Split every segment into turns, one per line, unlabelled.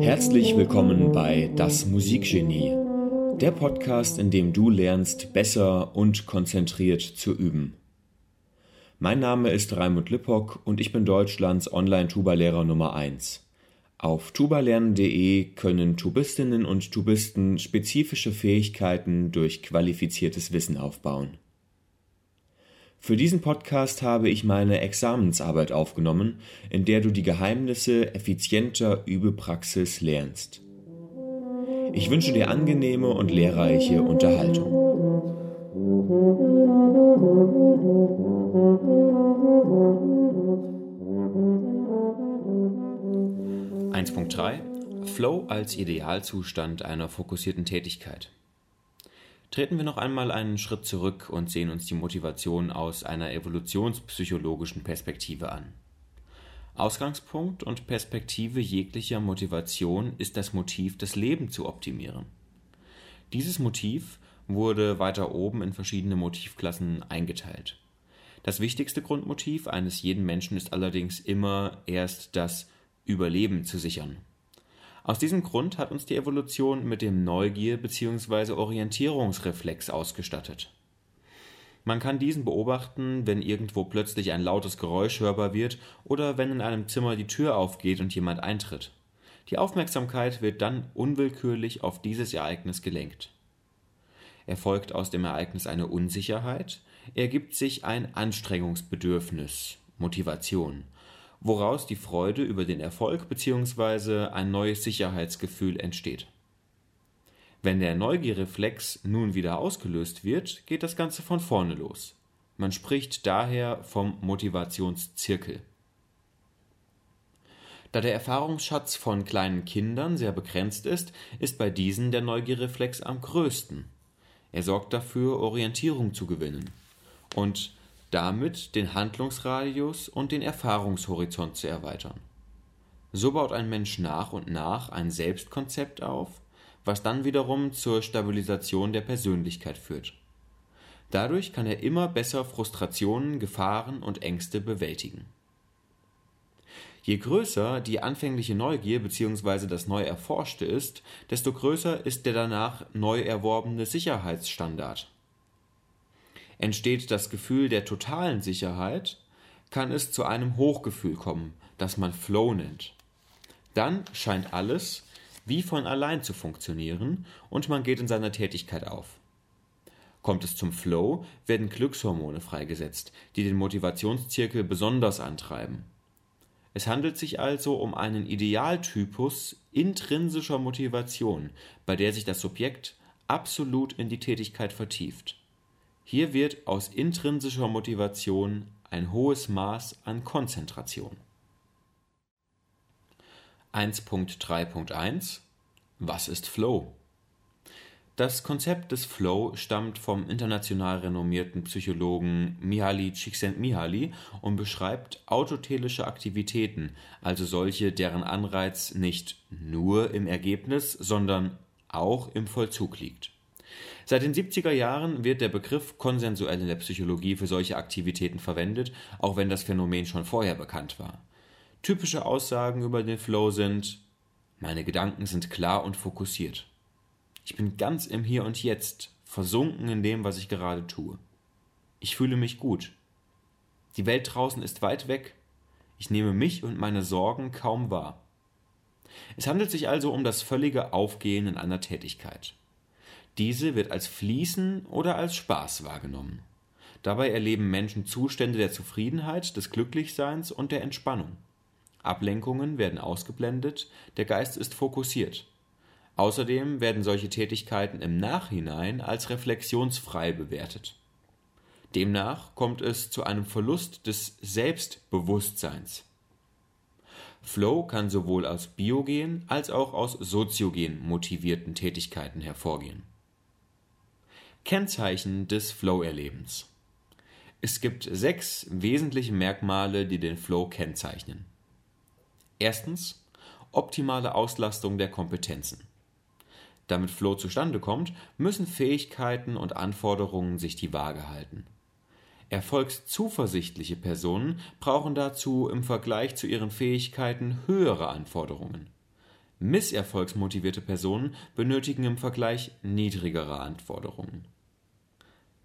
Herzlich willkommen bei Das Musikgenie, der Podcast, in dem du lernst, besser und konzentriert zu üben. Mein Name ist Raimund Lippock und ich bin Deutschlands Online-Tuba-Lehrer Nummer 1. Auf tubalernen.de können Tubistinnen und Tubisten spezifische Fähigkeiten durch qualifiziertes Wissen aufbauen. Für diesen Podcast habe ich meine Examensarbeit aufgenommen, in der du die Geheimnisse effizienter Übepraxis lernst. Ich wünsche dir angenehme und lehrreiche Unterhaltung. 1.3 Flow als Idealzustand einer fokussierten Tätigkeit. Treten wir noch einmal einen Schritt zurück und sehen uns die Motivation aus einer evolutionspsychologischen Perspektive an. Ausgangspunkt und Perspektive jeglicher Motivation ist das Motiv, das Leben zu optimieren. Dieses Motiv wurde weiter oben in verschiedene Motivklassen eingeteilt. Das wichtigste Grundmotiv eines jeden Menschen ist allerdings immer erst das Überleben zu sichern. Aus diesem Grund hat uns die Evolution mit dem Neugier- bzw. Orientierungsreflex ausgestattet. Man kann diesen beobachten, wenn irgendwo plötzlich ein lautes Geräusch hörbar wird oder wenn in einem Zimmer die Tür aufgeht und jemand eintritt. Die Aufmerksamkeit wird dann unwillkürlich auf dieses Ereignis gelenkt. Erfolgt aus dem Ereignis eine Unsicherheit, ergibt sich ein Anstrengungsbedürfnis, Motivation, woraus die Freude über den Erfolg bzw. ein neues Sicherheitsgefühl entsteht. Wenn der Neugierreflex nun wieder ausgelöst wird, geht das Ganze von vorne los. Man spricht daher vom Motivationszirkel. Da der Erfahrungsschatz von kleinen Kindern sehr begrenzt ist, ist bei diesen der Neugierreflex am größten. Er sorgt dafür, Orientierung zu gewinnen. Und damit den Handlungsradius und den Erfahrungshorizont zu erweitern. So baut ein Mensch nach und nach ein Selbstkonzept auf, was dann wiederum zur Stabilisation der Persönlichkeit führt. Dadurch kann er immer besser Frustrationen, Gefahren und Ängste bewältigen. Je größer die anfängliche Neugier bzw. das neu Erforschte ist, desto größer ist der danach neu erworbene Sicherheitsstandard. Entsteht das Gefühl der totalen Sicherheit, kann es zu einem Hochgefühl kommen, das man Flow nennt. Dann scheint alles wie von allein zu funktionieren und man geht in seiner Tätigkeit auf. Kommt es zum Flow, werden Glückshormone freigesetzt, die den Motivationszirkel besonders antreiben. Es handelt sich also um einen Idealtypus intrinsischer Motivation, bei der sich das Subjekt absolut in die Tätigkeit vertieft. Hier wird aus intrinsischer Motivation ein hohes Maß an Konzentration. 1.3.1 Was ist Flow? Das Konzept des Flow stammt vom international renommierten Psychologen Mihaly Csikszentmihalyi und beschreibt autotelische Aktivitäten, also solche, deren Anreiz nicht nur im Ergebnis, sondern auch im Vollzug liegt Seit den 70er Jahren wird der Begriff konsensuell in der Psychologie für solche Aktivitäten verwendet, auch wenn das Phänomen schon vorher bekannt war. Typische Aussagen über den Flow sind Meine Gedanken sind klar und fokussiert. Ich bin ganz im Hier und Jetzt, versunken in dem, was ich gerade tue. Ich fühle mich gut. Die Welt draußen ist weit weg. Ich nehme mich und meine Sorgen kaum wahr. Es handelt sich also um das völlige Aufgehen in einer Tätigkeit. Diese wird als Fließen oder als Spaß wahrgenommen. Dabei erleben Menschen Zustände der Zufriedenheit, des Glücklichseins und der Entspannung. Ablenkungen werden ausgeblendet, der Geist ist fokussiert. Außerdem werden solche Tätigkeiten im Nachhinein als reflexionsfrei bewertet. Demnach kommt es zu einem Verlust des Selbstbewusstseins. Flow kann sowohl aus biogen als auch aus soziogen motivierten Tätigkeiten hervorgehen. Kennzeichen des Flow-Erlebens. Es gibt sechs wesentliche Merkmale, die den Flow kennzeichnen. Erstens optimale Auslastung der Kompetenzen. Damit Flow zustande kommt, müssen Fähigkeiten und Anforderungen sich die Waage halten. Erfolgszuversichtliche Personen brauchen dazu im Vergleich zu ihren Fähigkeiten höhere Anforderungen. Misserfolgsmotivierte Personen benötigen im Vergleich niedrigere Anforderungen.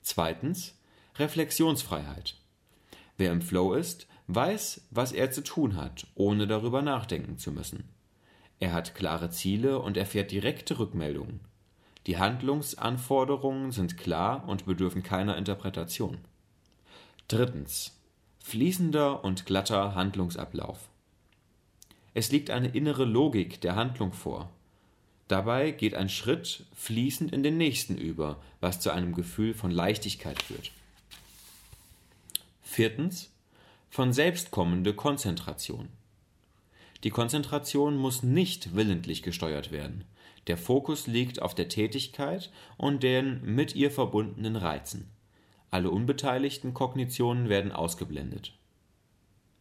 Zweitens Reflexionsfreiheit. Wer im Flow ist, weiß, was er zu tun hat, ohne darüber nachdenken zu müssen. Er hat klare Ziele und erfährt direkte Rückmeldungen. Die Handlungsanforderungen sind klar und bedürfen keiner Interpretation. Drittens. Fließender und glatter Handlungsablauf. Es liegt eine innere Logik der Handlung vor. Dabei geht ein Schritt fließend in den nächsten über, was zu einem Gefühl von Leichtigkeit führt. Viertens. Von selbst kommende Konzentration. Die Konzentration muss nicht willentlich gesteuert werden. Der Fokus liegt auf der Tätigkeit und den mit ihr verbundenen Reizen. Alle unbeteiligten Kognitionen werden ausgeblendet.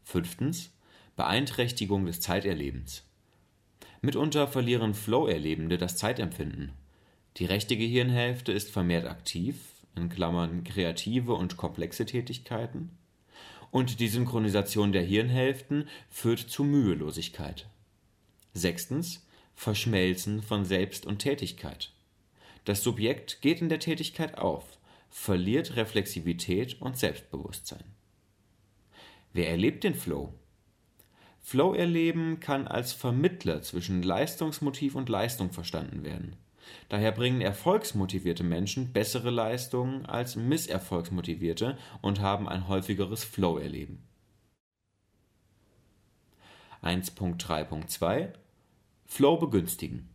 Fünftens. Beeinträchtigung des Zeiterlebens. Mitunter verlieren Flow-Erlebende das Zeitempfinden. Die rechte Gehirnhälfte ist vermehrt aktiv in Klammern (kreative und komplexe Tätigkeiten) und die Synchronisation der Hirnhälften führt zu Mühelosigkeit. Sechstens. Verschmelzen von Selbst und Tätigkeit. Das Subjekt geht in der Tätigkeit auf verliert Reflexivität und Selbstbewusstsein. Wer erlebt den Flow? Flow erleben kann als Vermittler zwischen Leistungsmotiv und Leistung verstanden werden. Daher bringen erfolgsmotivierte Menschen bessere Leistungen als misserfolgsmotivierte und haben ein häufigeres Flow-Erleben. 1.3.2 Flow begünstigen.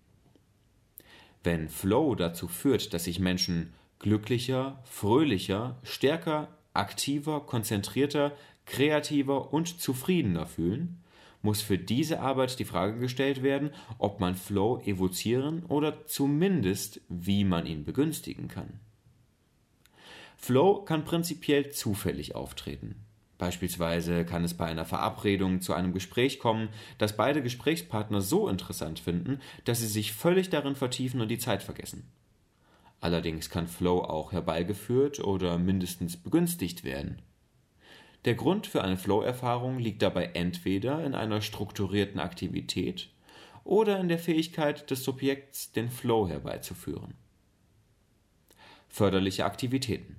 Wenn Flow dazu führt, dass sich Menschen glücklicher, fröhlicher, stärker, aktiver, konzentrierter, kreativer und zufriedener fühlen, muss für diese Arbeit die Frage gestellt werden, ob man Flow evozieren oder zumindest wie man ihn begünstigen kann. Flow kann prinzipiell zufällig auftreten. Beispielsweise kann es bei einer Verabredung zu einem Gespräch kommen, das beide Gesprächspartner so interessant finden, dass sie sich völlig darin vertiefen und die Zeit vergessen. Allerdings kann Flow auch herbeigeführt oder mindestens begünstigt werden. Der Grund für eine Flow-Erfahrung liegt dabei entweder in einer strukturierten Aktivität oder in der Fähigkeit des Subjekts, den Flow herbeizuführen. Förderliche Aktivitäten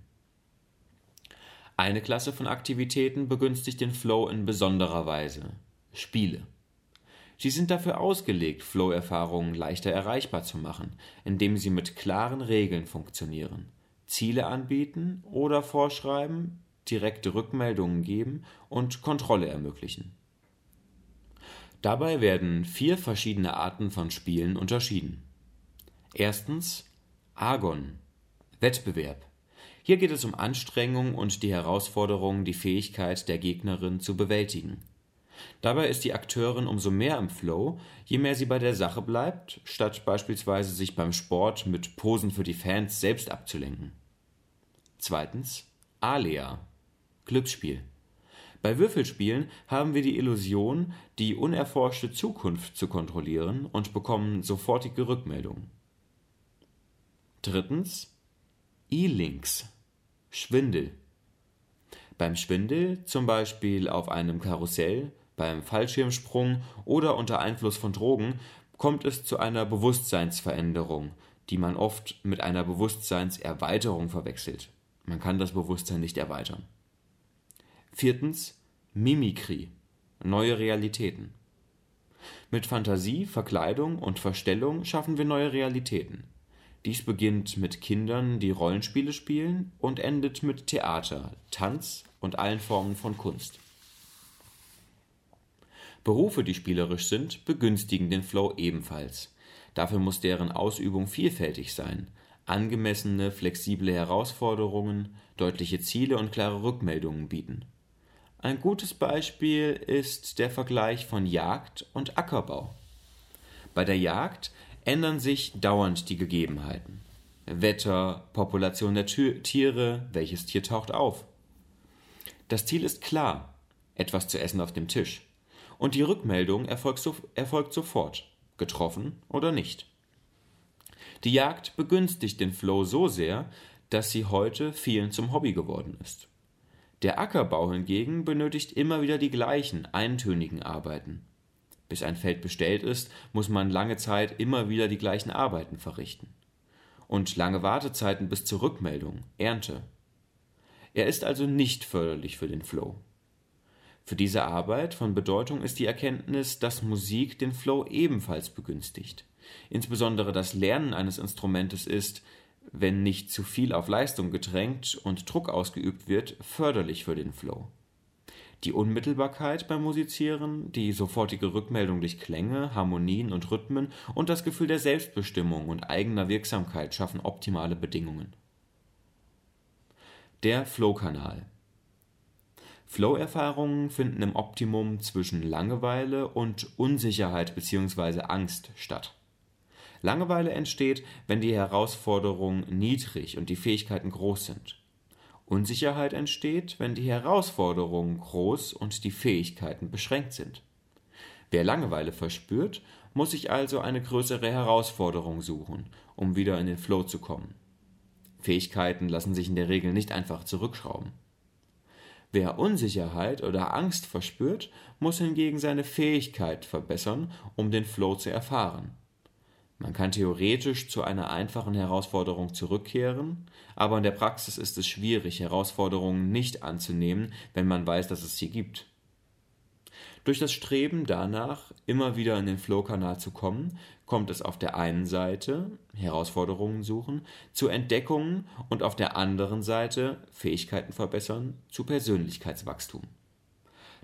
Eine Klasse von Aktivitäten begünstigt den Flow in besonderer Weise Spiele. Sie sind dafür ausgelegt, Flow-Erfahrungen leichter erreichbar zu machen, indem sie mit klaren Regeln funktionieren, Ziele anbieten oder vorschreiben, direkte Rückmeldungen geben und Kontrolle ermöglichen. Dabei werden vier verschiedene Arten von Spielen unterschieden. Erstens Argon Wettbewerb. Hier geht es um Anstrengung und die Herausforderung, die Fähigkeit der Gegnerin zu bewältigen. Dabei ist die Akteurin umso mehr im Flow, je mehr sie bei der Sache bleibt, statt beispielsweise sich beim Sport mit Posen für die Fans selbst abzulenken. Zweitens Alea Glücksspiel. Bei Würfelspielen haben wir die Illusion, die unerforschte Zukunft zu kontrollieren und bekommen sofortige Rückmeldungen. Drittens E-Links Schwindel. Beim Schwindel, zum Beispiel auf einem Karussell, beim Fallschirmsprung oder unter Einfluss von Drogen kommt es zu einer Bewusstseinsveränderung, die man oft mit einer Bewusstseinserweiterung verwechselt. Man kann das Bewusstsein nicht erweitern. Viertens Mimikry neue Realitäten. Mit Fantasie, Verkleidung und Verstellung schaffen wir neue Realitäten. Dies beginnt mit Kindern, die Rollenspiele spielen, und endet mit Theater, Tanz und allen Formen von Kunst. Berufe, die spielerisch sind, begünstigen den Flow ebenfalls. Dafür muss deren Ausübung vielfältig sein. Angemessene, flexible Herausforderungen, deutliche Ziele und klare Rückmeldungen bieten. Ein gutes Beispiel ist der Vergleich von Jagd und Ackerbau. Bei der Jagd ändern sich dauernd die Gegebenheiten. Wetter, Population der Tiere, welches Tier taucht auf. Das Ziel ist klar, etwas zu essen auf dem Tisch und die Rückmeldung erfolgt, so, erfolgt sofort, getroffen oder nicht. Die Jagd begünstigt den Flow so sehr, dass sie heute vielen zum Hobby geworden ist. Der Ackerbau hingegen benötigt immer wieder die gleichen, eintönigen Arbeiten. Bis ein Feld bestellt ist, muss man lange Zeit immer wieder die gleichen Arbeiten verrichten. Und lange Wartezeiten bis zur Rückmeldung, Ernte. Er ist also nicht förderlich für den Flow. Für diese Arbeit von Bedeutung ist die Erkenntnis, dass Musik den Flow ebenfalls begünstigt. Insbesondere das Lernen eines Instrumentes ist, wenn nicht zu viel auf Leistung gedrängt und Druck ausgeübt wird, förderlich für den Flow. Die Unmittelbarkeit beim Musizieren, die sofortige Rückmeldung durch Klänge, Harmonien und Rhythmen und das Gefühl der Selbstbestimmung und eigener Wirksamkeit schaffen optimale Bedingungen. Der Flow-Kanal Flow-Erfahrungen finden im Optimum zwischen Langeweile und Unsicherheit bzw. Angst statt. Langeweile entsteht, wenn die Herausforderungen niedrig und die Fähigkeiten groß sind. Unsicherheit entsteht, wenn die Herausforderungen groß und die Fähigkeiten beschränkt sind. Wer Langeweile verspürt, muss sich also eine größere Herausforderung suchen, um wieder in den Flow zu kommen. Fähigkeiten lassen sich in der Regel nicht einfach zurückschrauben. Wer Unsicherheit oder Angst verspürt, muss hingegen seine Fähigkeit verbessern, um den Flow zu erfahren. Man kann theoretisch zu einer einfachen Herausforderung zurückkehren, aber in der Praxis ist es schwierig, Herausforderungen nicht anzunehmen, wenn man weiß, dass es sie gibt. Durch das Streben danach, immer wieder in den Flow-Kanal zu kommen, kommt es auf der einen Seite, Herausforderungen suchen, zu Entdeckungen und auf der anderen Seite, Fähigkeiten verbessern, zu Persönlichkeitswachstum.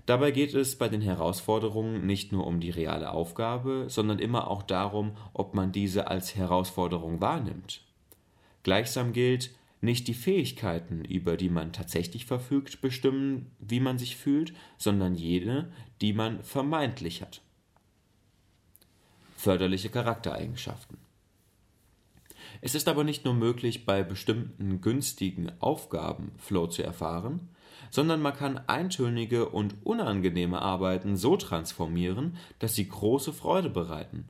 Dabei geht es bei den Herausforderungen nicht nur um die reale Aufgabe, sondern immer auch darum, ob man diese als Herausforderung wahrnimmt. Gleichsam gilt, nicht die Fähigkeiten, über die man tatsächlich verfügt, bestimmen, wie man sich fühlt, sondern jene, die man vermeintlich hat. Förderliche Charaktereigenschaften. Es ist aber nicht nur möglich, bei bestimmten günstigen Aufgaben Flow zu erfahren, sondern man kann eintönige und unangenehme Arbeiten so transformieren, dass sie große Freude bereiten.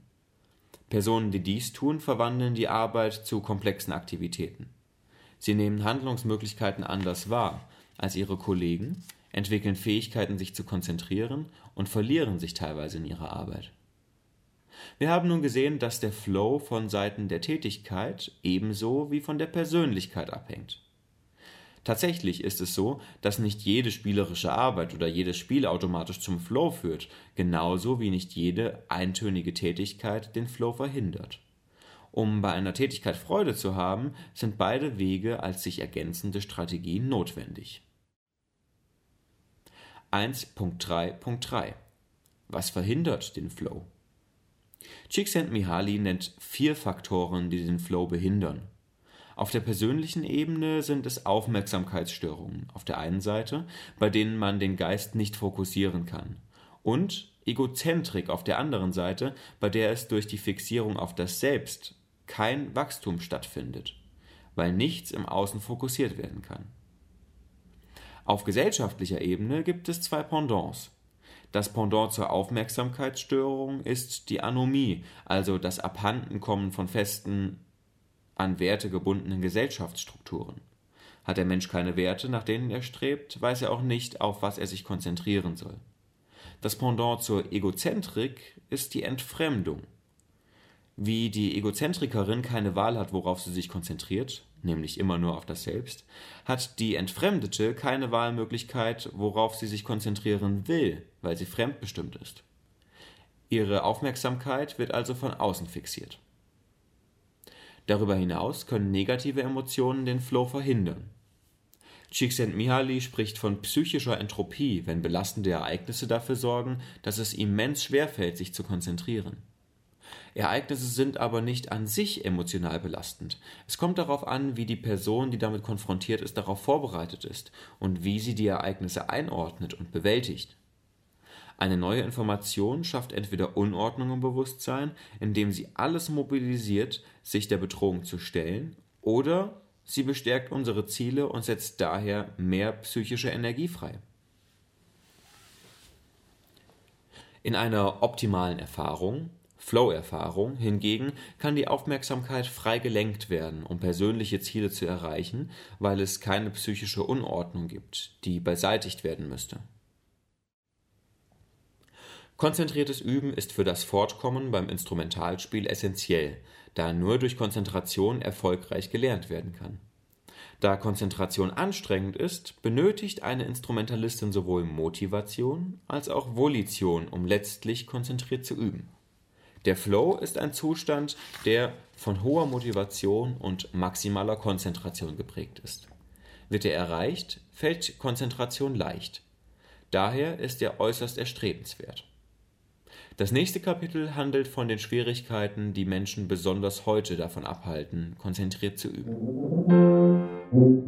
Personen, die dies tun, verwandeln die Arbeit zu komplexen Aktivitäten. Sie nehmen Handlungsmöglichkeiten anders wahr als ihre Kollegen, entwickeln Fähigkeiten, sich zu konzentrieren und verlieren sich teilweise in ihrer Arbeit. Wir haben nun gesehen, dass der Flow von Seiten der Tätigkeit ebenso wie von der Persönlichkeit abhängt. Tatsächlich ist es so, dass nicht jede spielerische Arbeit oder jedes Spiel automatisch zum Flow führt, genauso wie nicht jede eintönige Tätigkeit den Flow verhindert. Um bei einer Tätigkeit Freude zu haben, sind beide Wege als sich ergänzende Strategien notwendig. 1.3.3 Was verhindert den Flow? Csikszentmihalyi nennt vier Faktoren, die den Flow behindern. Auf der persönlichen Ebene sind es Aufmerksamkeitsstörungen auf der einen Seite, bei denen man den Geist nicht fokussieren kann, und Egozentrik auf der anderen Seite, bei der es durch die Fixierung auf das Selbst kein Wachstum stattfindet, weil nichts im Außen fokussiert werden kann. Auf gesellschaftlicher Ebene gibt es zwei Pendants. Das Pendant zur Aufmerksamkeitsstörung ist die Anomie, also das Abhandenkommen von festen an Werte gebundenen Gesellschaftsstrukturen. Hat der Mensch keine Werte, nach denen er strebt, weiß er auch nicht, auf was er sich konzentrieren soll. Das Pendant zur Egozentrik ist die Entfremdung. Wie die Egozentrikerin keine Wahl hat, worauf sie sich konzentriert, nämlich immer nur auf das Selbst, hat die Entfremdete keine Wahlmöglichkeit, worauf sie sich konzentrieren will, weil sie fremdbestimmt ist. Ihre Aufmerksamkeit wird also von außen fixiert. Darüber hinaus können negative Emotionen den Flow verhindern. Csikszentmihalyi spricht von psychischer Entropie, wenn belastende Ereignisse dafür sorgen, dass es immens schwerfällt, sich zu konzentrieren. Ereignisse sind aber nicht an sich emotional belastend. Es kommt darauf an, wie die Person, die damit konfrontiert ist, darauf vorbereitet ist und wie sie die Ereignisse einordnet und bewältigt. Eine neue Information schafft entweder Unordnung im Bewusstsein, indem sie alles mobilisiert, sich der Bedrohung zu stellen, oder sie bestärkt unsere Ziele und setzt daher mehr psychische Energie frei. In einer optimalen Erfahrung, Flow-Erfahrung hingegen kann die Aufmerksamkeit frei gelenkt werden, um persönliche Ziele zu erreichen, weil es keine psychische Unordnung gibt, die beseitigt werden müsste. Konzentriertes Üben ist für das Fortkommen beim Instrumentalspiel essentiell, da nur durch Konzentration erfolgreich gelernt werden kann. Da Konzentration anstrengend ist, benötigt eine Instrumentalistin sowohl Motivation als auch Volition, um letztlich konzentriert zu üben. Der Flow ist ein Zustand, der von hoher Motivation und maximaler Konzentration geprägt ist. Wird er erreicht, fällt Konzentration leicht. Daher ist er äußerst erstrebenswert. Das nächste Kapitel handelt von den Schwierigkeiten, die Menschen besonders heute davon abhalten, konzentriert zu üben. Musik